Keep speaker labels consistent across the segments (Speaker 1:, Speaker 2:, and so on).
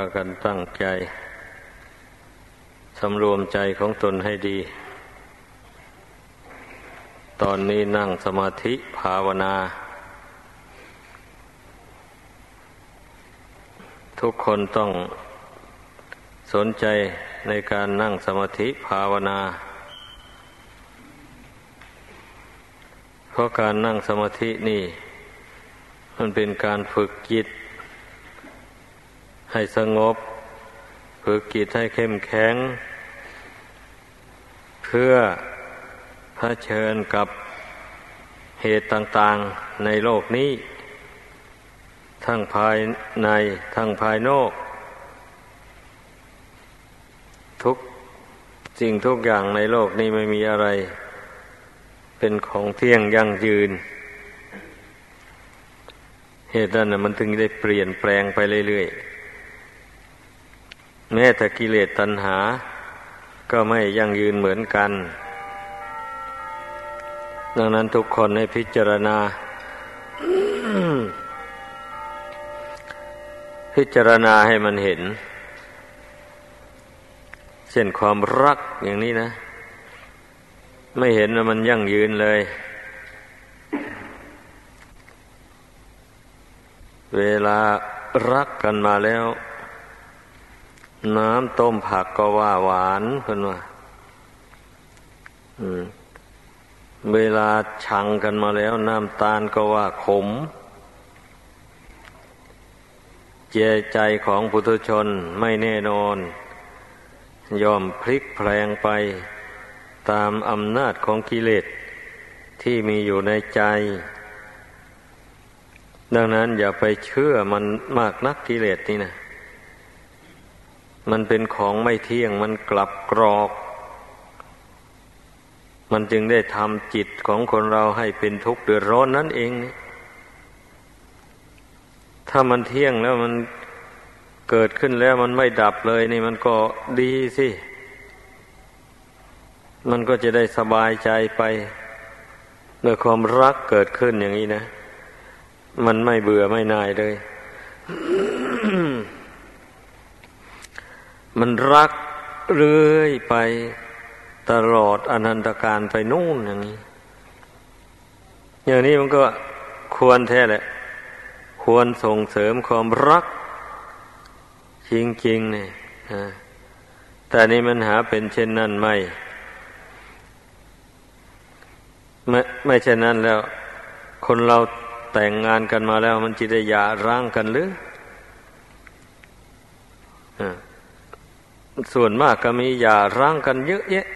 Speaker 1: ากันตั้งใจสำรวมใจของตนให้ดี ตอนนี้นั่งสมาธิภาวนา ทุกคนต้องสนใจในการนั่งสมาธิภาวนา เพราะการนั่งสมาธินี่ มันเป็นการฝึกจิต ให้สงบ ฝึกจิตให้เข้มแข็ง เพื่อเผชิญกับเหตุต่างๆในโลกนี้ ทั้งภายในทั้งภายนอก ทุกสิ่งทุกอย่างในโลกนี้ไม่มีอะไร เป็นของเที่ยงยั่งยืน เหตุนั้นมันถึงได้เปลี่ยนแปลงไปเรื่อยๆ แม้แต่กิเลสตัณหา ก็ไม่ยั่งยืนเหมือนกัน ดังนั้นทุกคนให้พิจารณา พิจารณาให้มันเห็น เช่นความรักอย่างนี้นะ ไม่เห็นว่ามันยั่งยืนเลยเวลารักกันมาแล้ว น้ำต้มผักก็ว่าหวานเพื่นว่าเวลาชังกันมาแล้ว น้ำตาลก็ว่าขม เจใจของปุถุชนไม่แน่นอน ยอมพลิกแพลงไปตามอำนาจของกิเลสที่มีอยู่ในใจ ดังนั้นอย่าไปเชื่อมันมากนักกิเลสนี่นะ มันเป็นของไม่เที่ยง มันกลับกรอก มันจึงได้ทำจิตของคนเราให้เป็นทุกข์เดือดร้อนนั่นเอง ถ้ามันเที่ยงแล้วมันเกิดขึ้นแล้วมันไม่ดับเลยนี่มันก็ดีสิ มันก็จะได้สบายใจไปเมื่อความรักเกิดขึ้นอย่างนี้นะ มันไม่เบื่อไม่นายเลย มันรักเรื่อยไปตลอดอนันตการไปนู่นอย่างนี้ อย่างนี้มันก็ควรแท้แหละ ควรส่งเสริมความรัก จริงๆเนี่ยแต่นี้มันหาเป็นเช่นนั้นไม่ ไม่ไม่เช่นนั้นแล้ว คนเราแต่งงานกันมาแล้ว มันจะได้ยาร้างกันหรือ ส่วนมากก็มีหย่าร้างกันเยอะแยะ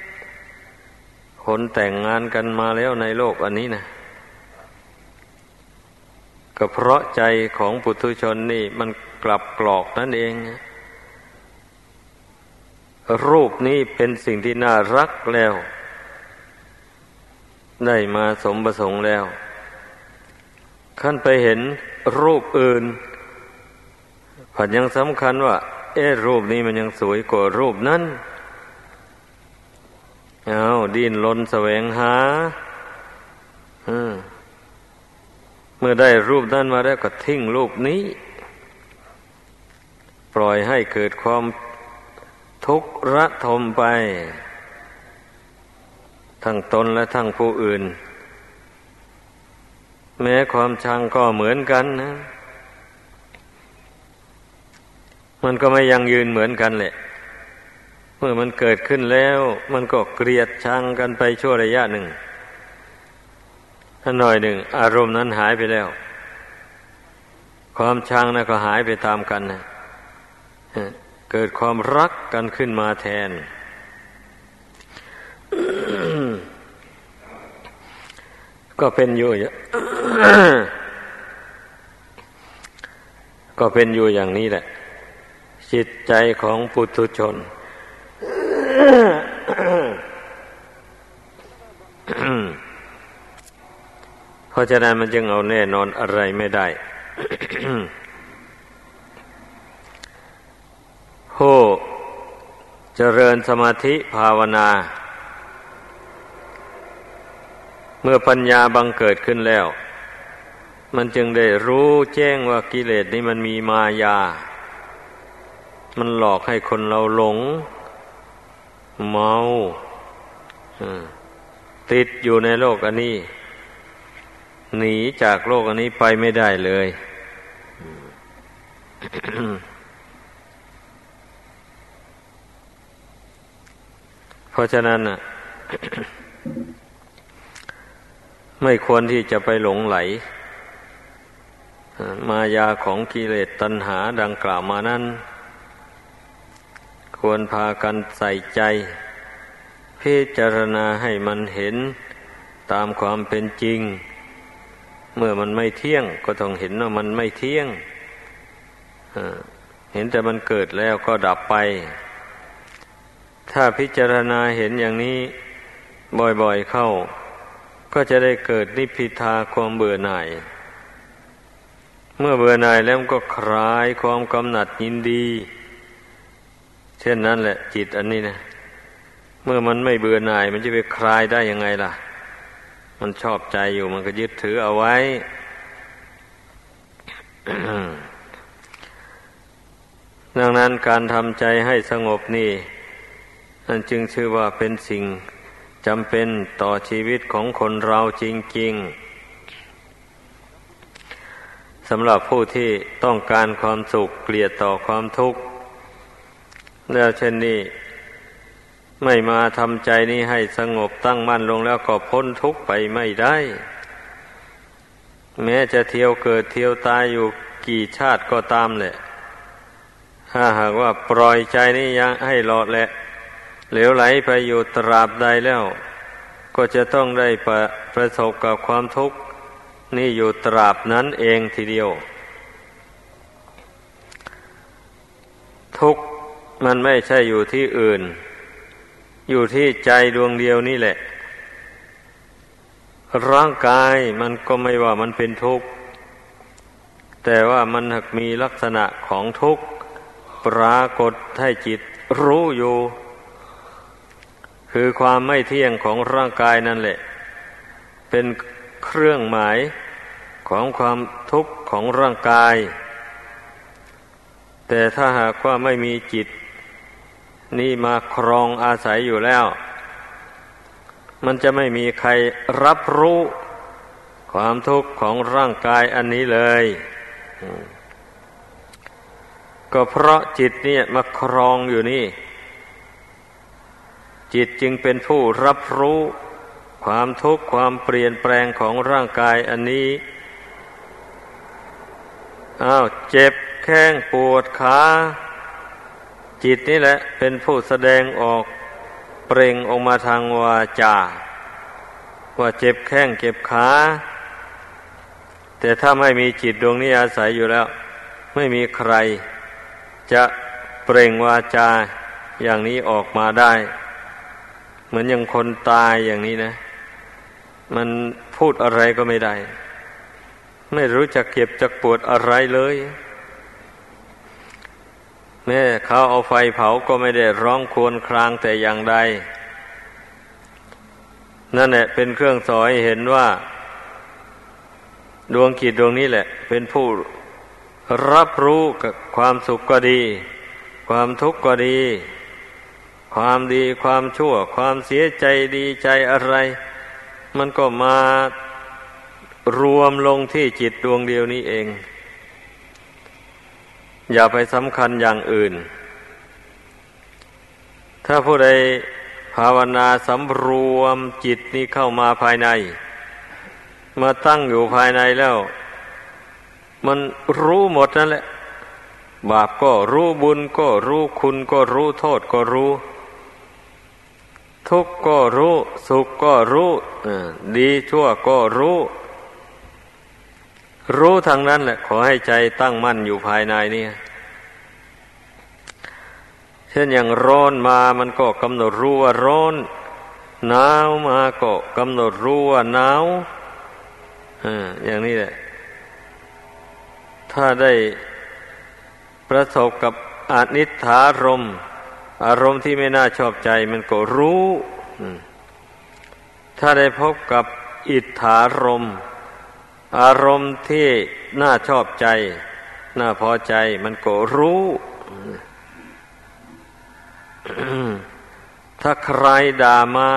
Speaker 1: คนแต่งงานกันมาแล้วในโลกอันนี้นะก็เพราะใจของปุถุชนนี่มันกลับกรอกนั่นเอง รูปนี้เป็นสิ่งที่น่ารักแล้ว ได้มาสมประสงค์แล้ว ขั้นไปเห็นรูปอื่นผัดยังสำคัญว่า เออรูปนี้มันยังสวยกว่ารูปนั้นเอาดิ้นลนแสวงหาเมื่อได้รูปนั้นมาแล้วก็ทิ้งรูปนี้ ปล่อยให้เกิดความทุกข์ระทมไป ทั้งตนและทั้งผู้อื่น แม้ความชังก็เหมือนกันนะ มันก็ไม่ยังยืนเหมือนกันแหละ เมื่อมันเกิดขึ้นแล้ว มันก็เกลียดชังกันไปชั่วระยะหนึ่งถ้าหน่อยหนึ่ง อารมณ์นั้นหายไปแล้ว ความชังนะก็หายไปตามกันนะเกิดความรักกันขึ้นมาแทน ก็เป็นอยู่ก็เป็นอยู่อย่างนี้แหละ จิตใจของปุถุชน เพราะฉะนั้นมันจึงเอาแน่นอนอะไรไม่ได้ ผู้เจริญสมาธิภาวนา เมื่อปัญญาบังเกิดขึ้นแล้ว มันจึงได้รู้แจ้งว่ากิเลสนี้มันมีมายา มันหลอกให้คนเราหลง เมาติดอยู่ในโลกอันนี้ หนีจากโลกอันนี้ไปไม่ได้เลยเพราะฉะนั้นอะ ไม่ควรที่จะไปหลงไหล มายาของกิเลสตัณหาดังกล่าวมานั้น ควรพากันใส่ใจ พิจารณาให้มันเห็นตามความเป็นจริง เมื่อมันไม่เที่ยง ก็ต้องเห็นว่ามันไม่เที่ยงเห็นแต่มันเกิดแล้วก็ดับไป ถ้าพิจารณาเห็นอย่างนี้บ่อยๆเข้า ก็จะได้เกิดนิพพิทาความเบื่อหน่าย เมื่อเบื่อหน่ายแล้วก็คลายความกำหนัดยินดี ช่นนั้นแหละ จิตอันนี้นะเมื่อมันไม่เบื่อหน่าย มันจะไปคลายได้ยังไงล่ะ มันชอบใจอยู่มันก็ยึดถือเอาไว้ ดังนั้นการทำใจให้สงบนี่นั่นจึงชื่อว่าเป็นสิ่งจำเป็นต่อชีวิตของคนเราจริง ๆสำหรับผู้ที่ต้องการความสุขเกลียดต่อความทุกข์ แล้วเช่นนี้ ไม่มาทำใจนี้ให้สงบตั้งมั่นลงแล้วก็พ้นทุกข์ไปไม่ได้ แม้จะเที่ยวเกิดเที่ยวตายอยู่กี่ชาติก็ตามแหละ ถ้าหากว่าปล่อยใจนี้ยังให้หลอดแหละ เหลวไหลไปอยู่ตราบใดแล้ว ก็จะต้องได้ประประสบกับความทุกข์นี่อยู่ตราบนั้นเองทีเดียว ทุกข์ มันไม่ใช่อยู่ที่อื่น อยู่ที่ใจดวงเดียวนี่แหละ ร่างกายมันก็ไม่ว่ามันเป็นทุกข์ แต่ว่ามันหากมีลักษณะของทุกข์ ปรากฏให้จิตรู้อยู่ คือความไม่เที่ยงของร่างกายนั่นแหละ เป็นเครื่องหมายของความทุกข์ของร่างกาย แต่ถ้าหากว่าไม่มีจิต นี่มาครองอาศัยอยู่แล้ว มันจะไม่มีใครรับรู้ความทุกข์ของร่างกายอันนี้เลย ก็เพราะจิตเนี่ยมาครองอยู่นี่ จิตจึงเป็นผู้รับรู้ความทุกข์ความเปลี่ยนแปลงของร่างกายอันนี้อ้าวเจ็บแข้งปวดขา จิตนี่แหละเป็นผู้แสดงออกเปล่งออกมาทางวาจา ว่าเจ็บแข้งเจ็บขา แต่ถ้าไม่มีจิตดวงนี้อาศัยอยู่แล้ว ไม่มีใครจะเปล่งวาจาอย่างนี้ออกมาได้ เหมือนอย่างคนตายอย่างนี้นะ มันพูดอะไรก็ไม่ได้ ไม่รู้จักเก็บจักปวดอะไรเลย แม่เขาเอาไฟเผาก็ไม่ได้ร้องควรครางแต่อย่างใด นั่นแหละเป็นเครื่องสอยเห็นว่า ดวงขีดดวงนี้แหละ เป็นผู้รับรู้กับความสุขก็ดี ความทุกข์ก็ดี ความดีความชั่ว ความเสียใจดีใจอะไร มันก็มารวมลงที่จิตดวงเดียวนี้เอง อย่าไปสำคัญอย่างอื่น ถ้าผู้ใดภาวนาสำรวมจิตนี้เข้ามาภายใน มาตั้งอยู่ภายในแล้ว มันรู้หมดนั่นแหละ บาปก็รู้บุญก็รู้คุณก็รู้โทษก็รู้ ทุกข์ก็รู้ สุขก็รู้ดีชั่วก็รู้ รู้ทางนั้นแหละขอให้ใจตั้งมั่นอยู่ภายในนี่เช่นอย่างร้อนมามันก็กำหนดรู้ว่าร้อนหนาวมาก็กำหนดรู้ว่าหนาวอย่างนี้แหละ ถ้าได้ประสบกับอนิถารม อารมณ์ที่ไม่น่าชอบใจมันก็รู้ ถ้าได้พบกับอิทธารม อารมณ์ที่น่าชอบใจ น่าพอใจ มันก็รู้ ถ้าใครด่ามา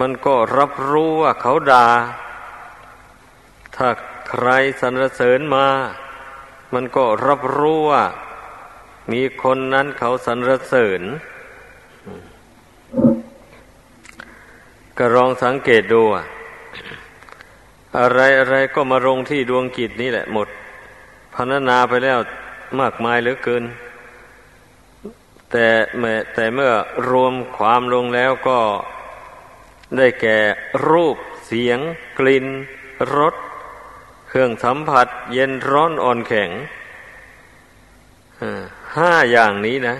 Speaker 1: มันก็รับรู้ว่าเขาด่า ถ้าใครสรรเสริญมา มันก็รับรู้ว่า มีคนนั้นเขาสรรเสริญก็ลองสังเกตดูอะ อะไรอะไรก็มาลงที่ดวงกิจนี่แหละหมดพรรณนาไปแล้วมากมายเหลือเกิน แต่แต่เมื่อรวมความลงแล้วก็ได้แก่รูปเสียง กลิ่นรสเครื่องสัมผัส เย็นร้อนอ่อนแข็งห้าอย่างนี้นะ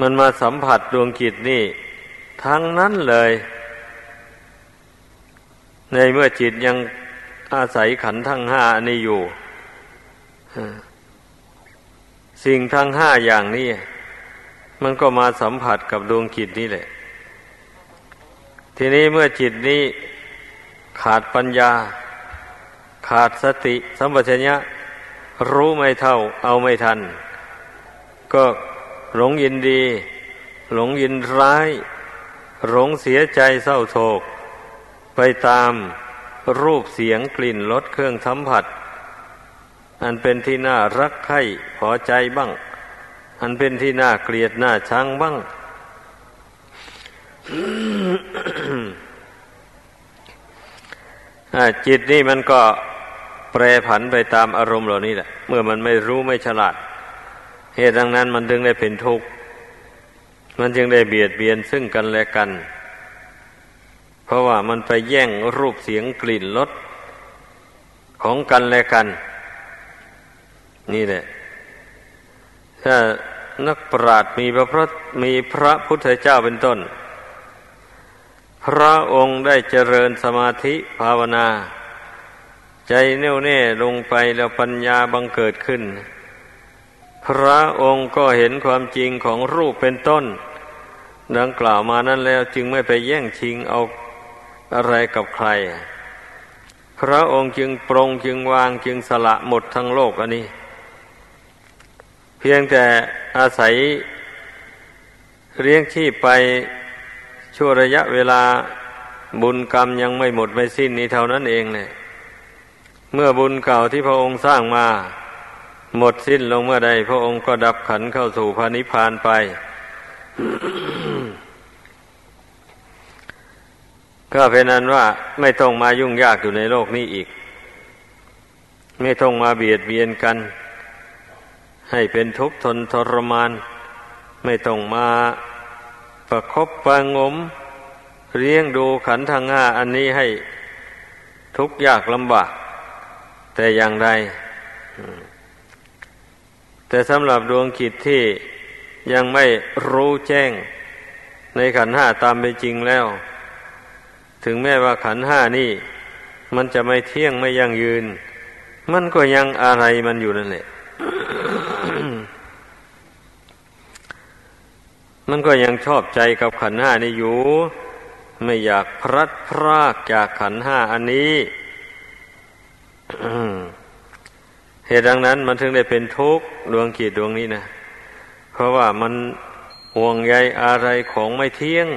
Speaker 1: มันมาสัมผัสดวงกิจนี่ ทั้งนั้นเลย ในเมื่อจิตยังอาศัยขันทั้งห้านี้อยู่ สิ่งทั้งห้าอย่างนี้ มันก็มาสัมผัสกับดวงจิตนี่แหละ ทีนี้เมื่อจิตนี้ขาดปัญญา ขาดสติสัมปชัญญะ รู้ไม่เท่า เอาไม่ทัน ก็หลงยินดี หลงยินร้าย หลงเสียใจเศร้าโศก ไปตามรูปเสียงกลิ่นรสเครื่องสัมผัส อันเป็นที่น่ารักใคร่พอใจบ้าง อันเป็นที่น่าเกลียดน่าชังบ้าง จิตนี่มันก็แปรผันไปตามอารมณ์เหล่านี้แหละ เมื่อมันไม่รู้ไม่ฉลาด เหตุดังนั้นมันจึงได้เป็นทุกข์ มันจึงได้เบียดเบียนซึ่งกันและกัน เพราะว่ามันไปแย่งรูปเสียงกลิ่นรสของกันและกัน นี่แหละ ถ้านักปราชญ์มีพระพระมีพระพุทธเจ้าเป็นต้น พระองค์ได้เจริญสมาธิภาวนา ใจแน่วแน่ลงไปแล้วปัญญาบังเกิดขึ้น พระองค์ก็เห็นความจริงของรูปเป็นต้น ดังกล่าวมานั้นแล้วจึงไม่ไปแย่งชิงเอา อะไรกับใคร พระองค์จึงปรงจึงวางจึงสละหมดทั้งโลกอันนี้ เพียงแต่อาศัยเลี้ยงชีพไปชั่วระยะเวลาบุญกรรมยังไม่หมดไม่สิ้นนี้เท่านั้นเองเนี่ยเมื่อบุญเก่าที่พระองค์สร้างมา หมดสิ้นลงเมื่อใด พระองค์ก็ดับขันเข้าสู่พานิพานไป ก็เป็นนั้นว่าไม่ต้องมายุ่งยากอยู่ในโลกนี้อีก ไม่ต้องมาเบียดเบียนกัน ให้เป็นทุกข์ทนทรมาน ไม่ต้องมาประครบประงมเลี้ยงดูขันทางห้าอันนี้ให้ทุกข์ยากลำบาก แต่อย่างใดแต่สำหรับดวงขิดที่ยังไม่รู้แจ้งในขันห้าตามเป็นจริงแล้ว ถึงแม้ว่าขันห้านี่ มันจะไม่เที่ยงไม่ยั่งยืน มันก็ยังอะไรมันอยู่นั่นแหละ มันก็ยังชอบใจกับขันห้านี้อยู่ ไม่อยากพลัดพรากจากขันห้าอันนี้เหตุดังนั้นมันถึงได้เป็นทุกข์ดวงขีดดวงนี้นะ เพราะว่ามันห่วงใยอะไรของไม่เที่ยง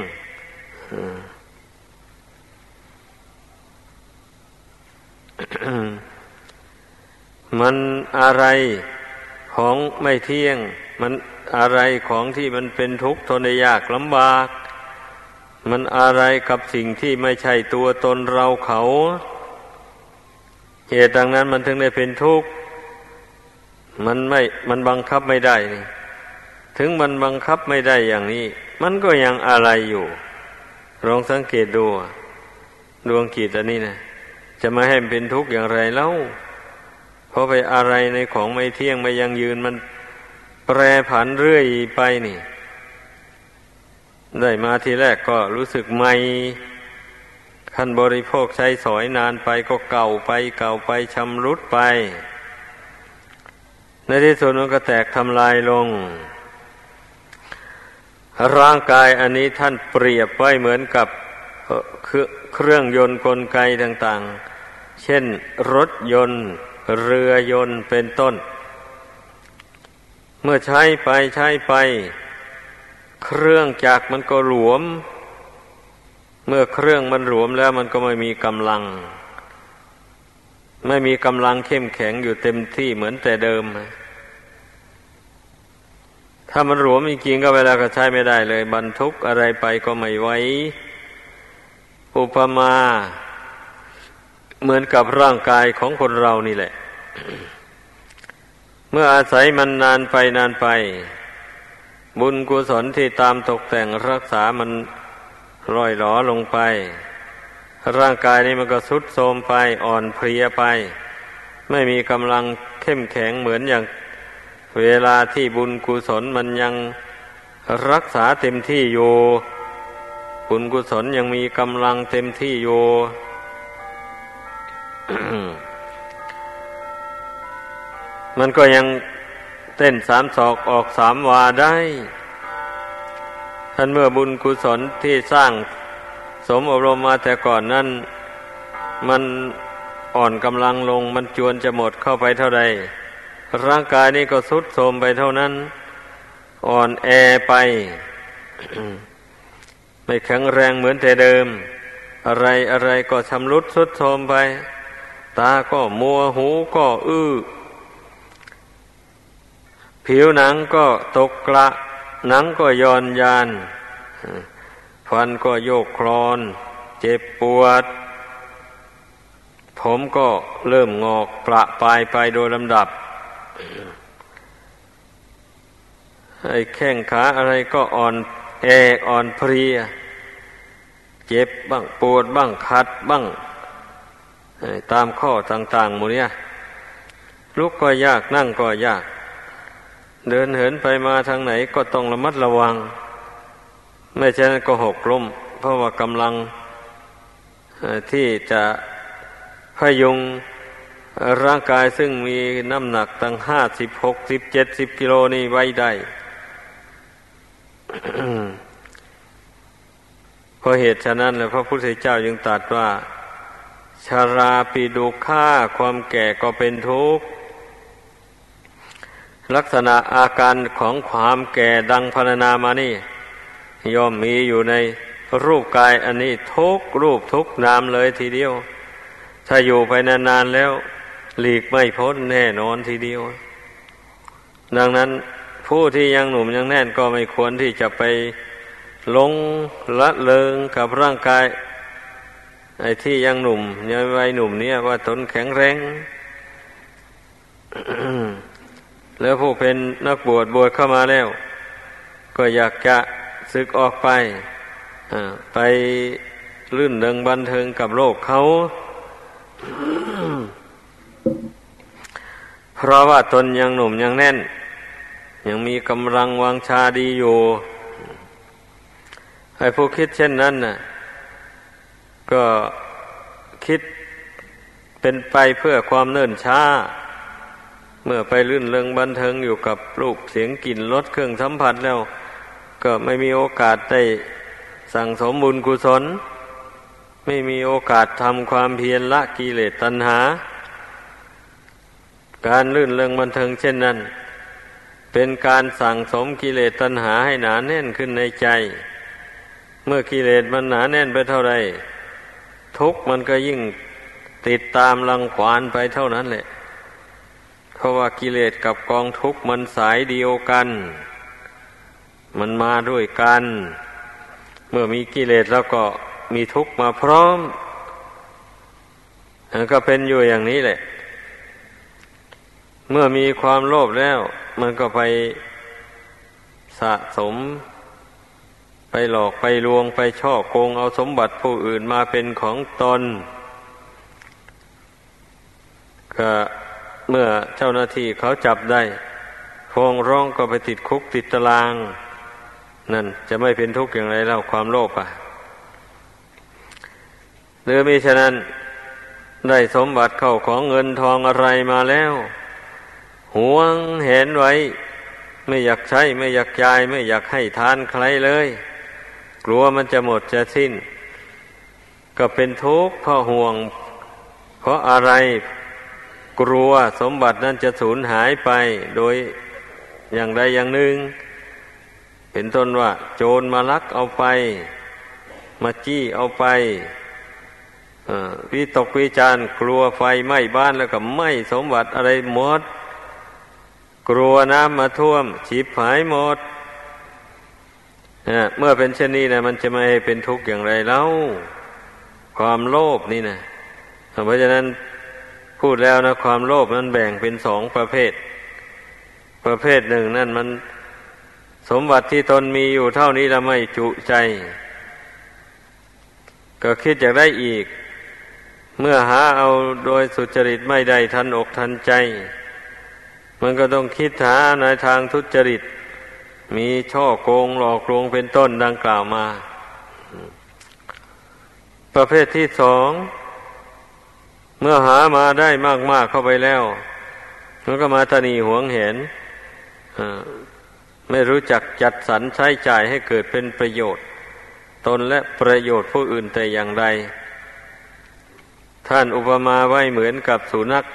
Speaker 1: มันอะไรของไม่เที่ยง มันอะไรของที่มันเป็นทุกข์ทนยากลำบาก มันอะไรกับสิ่งที่ไม่ใช่ตัวตนเราเขาเหตุดังนั้นมันถึงได้เป็นทุกข์มันไม่มันบังคับไม่ได้นี่ถึงมันบังคับไม่ได้อย่างนี้ มันก็ยังอะไรอยู่ลองสังเกตดูดวงกิจอันนี้นะ จะมาให้มันเป็นทุกข์อย่างไรเล่าเพราะไปอะไรในของไม่เที่ยงไม่ยังยืนมันแปรผันเรื่อยไปนี่ ได้มาทีแรกก็รู้สึกใหม่ขั้นบริโภคใช้สอยนานไปก็เก่าไปเก่าไปชำรุดไป ในที่สุดมันก็แตกทำลายลง ร่างกายอันนี้ท่านเปรียบไว้เหมือนกับเครื่องยนต์กลไกต่างๆ เช่นรถยนต์ เรือยนต์เป็นต้น เมื่อใช้ไปใช้ไป เครื่องจักรมันก็หลวม เมื่อเครื่องมันหลวมแล้วมันก็ไม่มีกำลัง ไม่มีกำลังเข้มแข็งอยู่เต็มที่เหมือนแต่เดิม ถ้ามันหลวมจริงๆก็เวลาก็ใช้ไม่ได้เลย บรรทุกอะไรไปก็ไม่ไหวอุปมา เหมือนกับร่างกายของคนเรานี่แหละ เมื่ออาศัยมันนานไปนานไป บุญกุศลที่ตามตกแต่งรักษามันร่อยหลอลงไป ร่างกายนี้มันก็สุดโทมไปอ่อนเพลียไป ไม่มีกำลังเข้มแข็งเหมือนอย่างเวลาที่บุญกุศลมันยังรักษาเต็มที่อยู่บุญกุศลยังมีกำลังเต็มที่อยู่ มันก็ยังเต้นสามศอกออกสามวาได้ ท่านเมื่อบุญกุศลที่สร้างสมอบรมมาแต่ก่อนนั้น มันอ่อนกำลังลงมันจวนจะหมดเข้าไปเท่าใด ร่างกายนี้ก็สุดโทมไปเท่านั้น อ่อนแอไป ไม่แข็งแรงเหมือนแต่เดิม อะไรอะไรก็ชำรุดสุดโทมไป ตาก็มัวหูก็อื้อ ผิวหนังก็ตกกระหนังก็ย่อนยาน ฟันก็โยกคลอน เจ็บปวด ผมก็เริ่มงอกประปลายไปโดยลำดับไอ้แข้งขาอะไรก็อ่อนแออ่อนเพลีย เจ็บบ้างปวดบ้างคัดบ้าง ตามข้อต่างๆหมดเนี่ยลุกก็ยากนั่งก็ยาก เดินเหินไปมาทางไหนก็ต้องระมัดระวัง ไม่ใช่นั้นก็หกล้ม เพราะว่ากำลังที่จะพยุงร่างกายซึ่งมีน้ำหนักตั้งห้าสิบหกสิบเจ็ดสิบกิโลนี่ไว้ได้เพราะเหตุฉะนั้นแหละพระพุทธเจ้ายังตรัสว่า ชาราปีดูค่าความแก่ก็เป็นทุกข์ ลักษณะอาการของความแก่ดังพรรณนามานี่ ย่อมมีอยู่ในรูปกายอันนี้ทุกรูปทุกนามเลยทีเดียว ถ้าอยู่ไปนานๆแล้ว หลีกไม่พ้นแน่นอนทีเดียว ดังนั้นผู้ที่ยังหนุ่มยังแน่นก็ไม่ควรที่จะไปลงละเลงกับร่างกาย ไอ้ที่ยังหนุ่มยังวัยหนุ่มเนี่ยว่าตนแข็งแรงแล้วผู้เป็นนักบวชบวชเข้ามาแล้ว ก็อยากจะศึกออกไปไปลื่นเริงบันเทิงกับโลกเขา เพราะว่าตนยังหนุ่มยังแน่น ยังมีกำลังวังชาดีอยู่ให้ผู้คิดเช่นนั้นน่ะ ก็คิดเป็นไปเพื่อความเนิ่นช้า เมื่อไปลื่นเริงบันเทิงอยู่กับรูปเสียงกลิ่นรสเครื่องสัมผัสแล้ว ก็ไม่มีโอกาสได้สั่งสมบุญกุศล ไม่มีโอกาสทำความเพียรละกิเลสตัณหา การลื่นเริงบันเทิงเช่นนั้น เป็นการสั่งสมกิเลสตัณหาให้หนาแน่นขึ้นในใจ เมื่อกิเลสมันหนาแน่นไปเท่าไร ทุกมันก็ยิ่งติดตามลังควานไปเท่านั้นแหละ เพราะว่ากิเลสกับกองทุกข์มันสายเดียวกัน มันมาด้วยกัน เมื่อมีกิเลสแล้วก็มีทุกข์มาพร้อมก็เป็นอยู่อย่างนี้แหละ เมื่อมีความโลภแล้ว มันก็ไปสะสม ไปหลอกไปลวงไปช่อโกงเอาสมบัติผู้อื่นมาเป็นของตนก็เมื่อเจ้าหน้าที่เขาจับได้ฟ้องร้องก็ไปติดคุกติดตาราง นั่นจะไม่เป็นทุกข์อย่างไรเล่าความโลภอะหรือมิฉะนั้นได้สมบัติเข้าของเงินทองอะไรมาแล้ว หวงเห็นไว้ ไม่อยากใช้ไม่อยากจ่าย ไม่อยากให้ทานใครเลย กลัวมันจะหมดจะสิ้น ก็เป็นทุกข์เพราะห่วง เพราะอะไรกลัวสมบัตินั้นจะสูญหายไปโดยอย่างใดอย่างหนึ่ง เป็นต้นว่า โจรมาลักเอาไป มาจี้เอาไปวิตกวิจารกลัวไฟไหม้บ้านแล้วก็ไหม้สมบัติอะไรหมด กลัวน้ำมาท่วมฉีบหายหมด เมื่อเป็นเช่นนี้นะมันจะไม่เป็นทุกข์อย่างไรเล่าความโลภนี่นะเพราะฉะนั้นพูดแล้วนะความโลภนั้นแบ่งเป็นสองประเภท ประเภทหนึ่งนั่นมันสมบัติที่ตนมีอยู่เท่านี้แล้วไม่จุใจ ก็คิดอยากได้อีก เมื่อหาเอาโดยสุจริตไม่ได้ทันอกทันใจ มันก็ต้องคิดหาในทางทุจริต มีช่อโกงหลอกลวงเป็นต้นดังกล่าวมา ประเภทที่สอง เมื่อหามาได้มาก ๆเข้าไปแล้วมันก็มาตนีหวงเห็นไม่รู้จักจัดสรรใช้จ่ายให้เกิดเป็นประโยชน์ ตนและประโยชน์ผู้อื่นแต่อย่างใด ท่านอุปมาไว้เหมือนกับสุนัข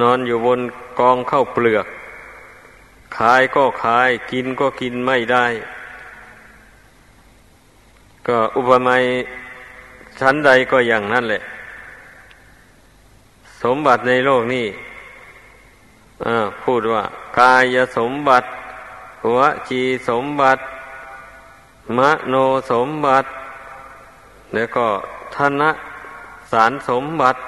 Speaker 1: นอนอยู่บนกองข้าวเปลือก ขายก็ขาย กินก็กินไม่ได้ ก็อุปมาชั้นใดก็อย่างนั้นแหละ สมบัติในโลกนี้พูดว่า กายสมบัติวจีสมบัติ มโนสมบัติ แล้วก็ธนสารสมบัติ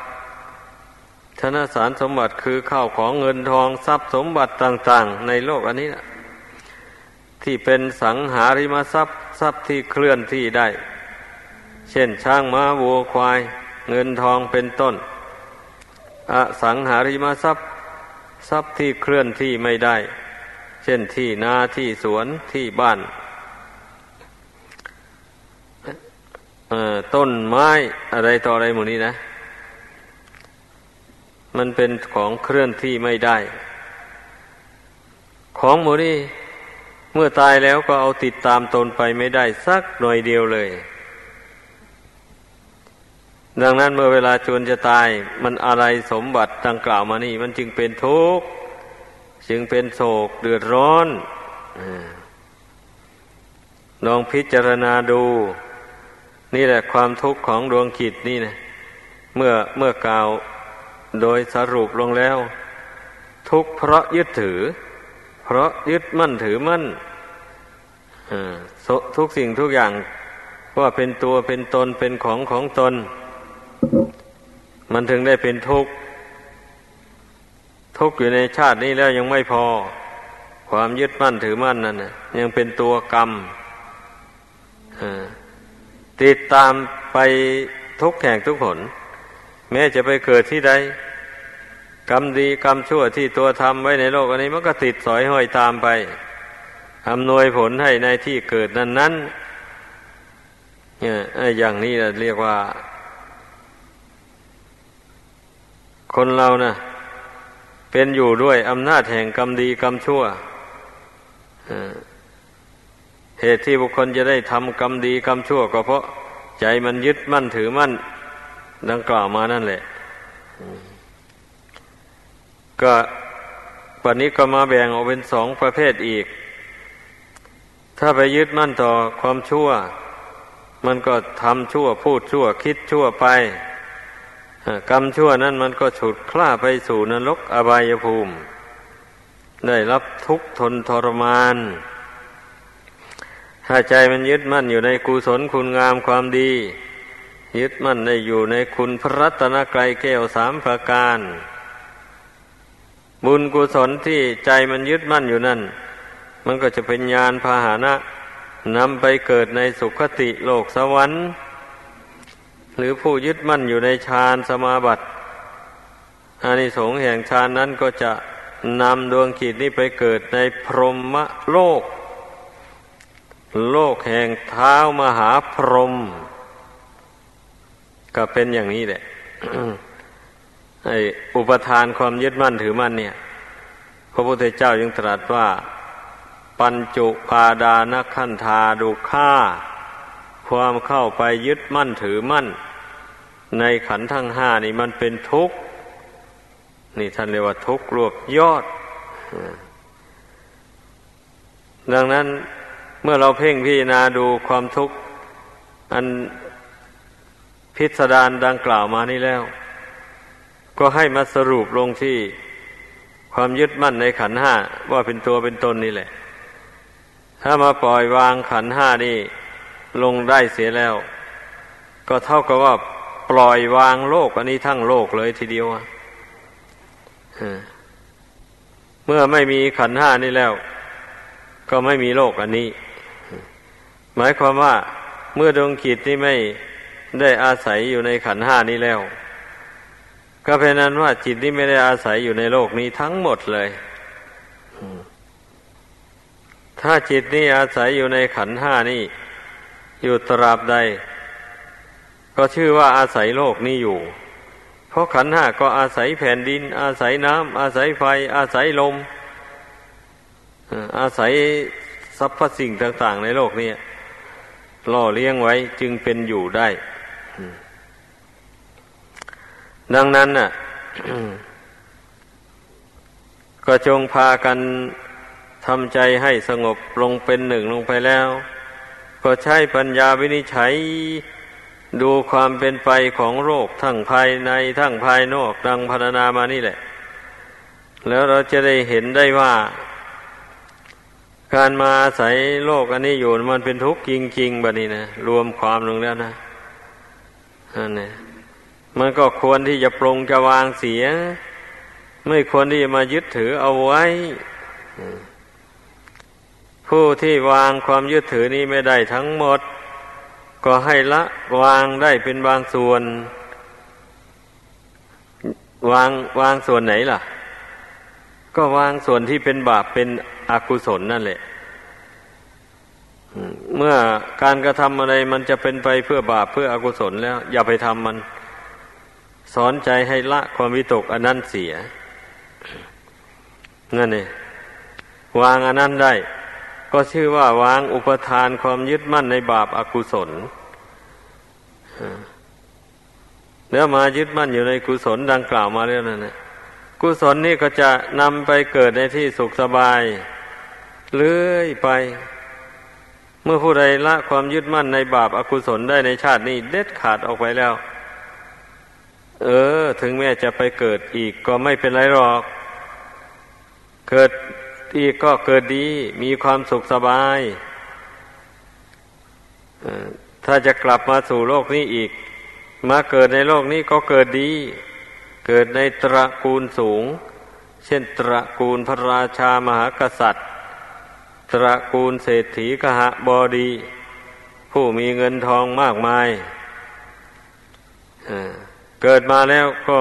Speaker 1: ธนสารสมบัติคือข้าวของเงินทองทรัพย์สมบัติต่าง ๆ ในโลกอันนี้นะที่เป็นสังหาริมทรัพย์ทรัพย์ที่เคลื่อนที่ได้ เช่นช้างม้าวัวควาย เงินทองเป็นต้น อสังหาริมทรัพย์ ทรัพย์ที่เคลื่อนที่ไม่ได้ เช่นที่นาที่สวนที่บ้านต้นไม้อะไรต่ออะไรหมดนี้นะ มันเป็นของเคลื่อนที่ไม่ได้ ของหมดนี้เมื่อตายแล้วก็เอาติดตามตนไปไม่ได้สักหน่อยเดียวเลย ดังนั้นเมื่อเวลาจวนจะตาย มันอะไรสมบัติดังกล่าวมานี่ มันจึงเป็นทุกข์จึงเป็นโศกเดือดร้อนลองพิจารณาดู นี่แหละความทุกข์ของดวงขิดนี่นะเมื่อเมื่อกล่าว โดยสรุปลงแล้ว ทุกเพราะยึดถือ เพราะยึดมั่นถือมั่นทุกสิ่งทุกอย่างว่าเป็นตัวเป็นตนเป็นของของตน มันถึงได้เป็นทุกข์ ทุกข์อยู่ในชาตินี้แล้วยังไม่พอ ความยึดมั่นถือมั่นนั่นยังเป็นตัวกรรมติดตามไปทุกแห่งทุกผล แม้จะไปเกิดที่ใดกรรมดีกรรมชั่วที่ตัวทำไว้ในโลกอันนี้มันก็ติดสอยห้อยตามไปอำนวยผลให้ในที่เกิดนั้นนั้นเนี่ยอย่างนี้เรียกว่า คนเราน่ะเป็นอยู่ด้วยอำนาจแห่งกรรมดีกรรมชั่วเหตุที่บุคคลจะได้ทำกรรมดีกรรมชั่ว ก็เพราะใจมันยึดมั่นถือมั่น ดังกล่าวมานั่นแหละก็ปัจนี้ก็มาแบ่งออกเป็นสองประเภทอีก ถ้าไปยึดมั่นต่อความชั่ว มันก็ทำชั่วพูดชั่ว คิดชั่วไปกรรมชั่วนั้นมันก็ฉุดคล้าไปสู่นรกอบายภูมิ ได้รับทุกข์ทนทรมาน ถ้าใจมันยึดมั่นอยู่ในกุศลคุณงามความดี ยึดมั่นในอยู่ในคุณพระรัตนกรัยแก้วสามประการ บุญกุศลที่ใจมันยึดมั่นอยู่นั่น มันก็จะเป็นญาณพาหานะนำไปเกิดในสุคติโลกสวรรค์ หรือผู้ยึดมั่นอยู่ในฌานสมาบัติอานิสงส์แห่งฌานนั้นก็จะนำดวงขีดนี้ไปเกิดในพรหมโลก โลกแห่งเท้ามหาพรหม ก็เป็นอย่างนี้แหละไอ้อุปทานความยึดมั่นถือมั่นเนี่ย พระพุทธเจ้ายังตรัสว่า ปัญจุปาดานขันธาดุข่าความเข้าไปยึดมั่นถือมั่น ในขันทั้งห้านี่มันเป็นทุกข์ นี่ท่านเรียกว่าทุกข์รวบยอด ดังนั้นเมื่อเราเพ่งพิจารณาดูความทุกข์ อัน พิสดารดังกล่าวมานี้แล้ว ก็ให้มาสรุปลงที่ความยึดมั่นในขันห้าว่าเป็นตัวเป็นตนนี่แหละ ถ้ามาปล่อยวางขันห้านี่ลงได้เสียแล้ว ก็เท่ากับว่าปล่อยวางโลก อันนี้ทั้งโลกเลยทีเดียวเมื่อไม่มีขันห้านี่แล้ว ก็ไม่มีโลกอันนี้ หมายความว่าเมื่อดวงขีดนี่ไม่ ได้อาศัยอยู่ในขันห้านี้แล้ว ก็เป็นนั้นว่าจิตนี้ไม่ได้อาศัยอยู่ในโลกนี้ทั้งหมดเลย ถ้าจิตนี้อาศัยอยู่ในขันห้านี่อยู่ตราบใด ก็ชื่อว่าอาศัยโลกนี้อยู่ เพราะขันห้าก็อาศัยแผ่นดิน อาศัยน้ำอาศัยไฟ อาศัยลม อาศัยสรรพสิ่งต่าง ๆ ในโลกนี้ล่อเลี้ยงไว้จึงเป็นอยู่ได้ ดังนั้นน่ะ ก็จงพากันทำใจให้สงบลงเป็นหนึ่งลงไปแล้ว ก็ใช้ปัญญาวินิจฉัยดูความเป็นไปของโรคทั้งภายในทั้งภายนอกดังพรรณนามานี่แหละ แล้วเราจะได้เห็นได้ว่า การมาอาศัยโลกอันนี้อยู่มันเป็นทุกข์จริงๆแบบนี้นะรวมความลงแล้วนะนั่นเนี่ย มันก็ควรที่จะปรงจะวางเสีย ไม่ควรที่จะมายึดถือเอาไว้ ผู้ที่วางความยึดถือนี้ไม่ได้ทั้งหมด ก็ให้ละวางได้เป็นบางส่วน วางวางส่วนไหนล่ะ ก็วางส่วนที่เป็นบาปเป็นอกุศลนั่นแหละเมื่อการกระทำอะไรมันจะเป็นไปเพื่อบาปเพื่ออกุศลแล้ว อย่าไปทำมัน สอนใจให้ละความวิตกอันนั้นเสียนั่นเองวางอันนั้นได้ ก็ชื่อว่าวางอุปทานความยึดมั่นในบาปอากุศลแล้วมายึดมั่นอยู่ในกุศลดังกล่าวมาแล้วนั่นนะกุศลนี่ก็จะนำไปเกิดในที่สุขสบายเลื่อยไป เมื่อผู้ใดละความยึดมั่นในบาปอากุศลได้ในชาตินี้เด็ดขาดออกไปแล้ว เออ ถึงแม้จะไปเกิดอีกก็ไม่เป็นไรหรอก เกิดอีกก็เกิดดี มีความสุขสบาย ถ้าจะกลับมาสู่โลกนี้อีก มาเกิดในโลกนี้ก็เกิดดี เกิดในตระกูลสูง เช่นตระกูลพระราชามหากษัตริย์ ตระกูลเศรษฐีกหะบอดี ผู้มีเงินทองมากมาย เกิดมาแล้วก็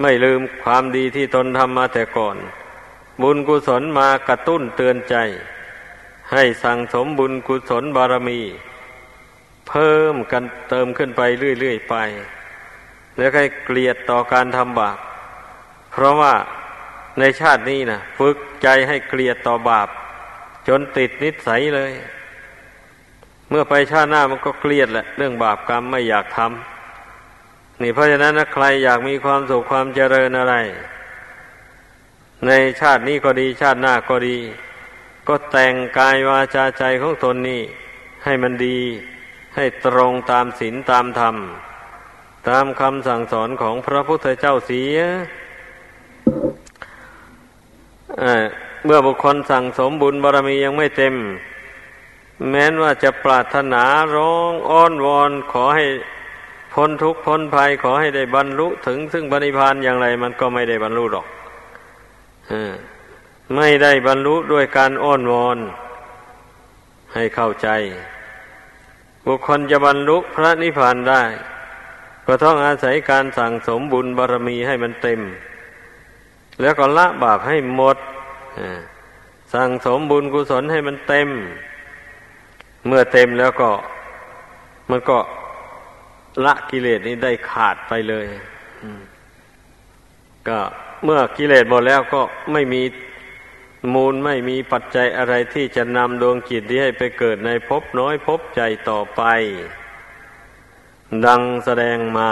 Speaker 1: ไม่ลืมความดีที่ตนทำมาแต่ก่อน บุญกุศลมากระตุ้นเตือนใจ ให้สั่งสมบุญกุศลบารมี เพิ่มกันเติมขึ้นไปเรื่อยๆไป แล้วให้เกลียดต่อการทำบาปเพราะว่าในชาตินี้นะฝึกใจให้เกลียดต่อบาป จนติดนิสัยเลย เมื่อไปชาติหน้ามันก็เครียดแหละ เรื่องบาปกรรมไม่อยากทำ นี่เพราะฉะนั้นนะใครอยากมีความสุขความเจริญอะไร ในชาตินี้ก็ดีชาติหน้าก็ดี ก็แต่งกายวาจาใจของตนนี่ให้มันดี ให้ตรงตามศีลตามธรรม ตามคำสั่งสอนของพระพุทธเจ้าเสียเมื่อบุคคลสั่งสมบุญบารมียังไม่เต็ม แม้นว่าจะปรารถนาร้องอ้อนวอนขอให้ พ้นทุกข์พ้นภัยขอให้ได้บรรลุถึงซึ่งบริพานอย่างไร มันก็ไม่ได้บรรลุหรอกไม่ได้บรรลุด้วยการอ้อนวอน ให้เข้าใจ บุคคลจะบรรลุพระนิพพานได้ ก็ต้องอาศัยการสั่งสมบุญบารมีให้มันเต็ม แล้วก็ละบาปให้หมดสั่งสมบุญกุศลให้มันเต็ม เมื่อเต็มแล้วก็ มันก็ ละกิเลสนี้ได้ขาดไปเลยก็เมื่อกิเลสหมดแล้วก็ไม่มีมูลไม่มีปัจจัยอะไรที่จะนำดวงจิตที่ให้ไปเกิดในภพน้อยภพใจต่อไป ดังแสดงมา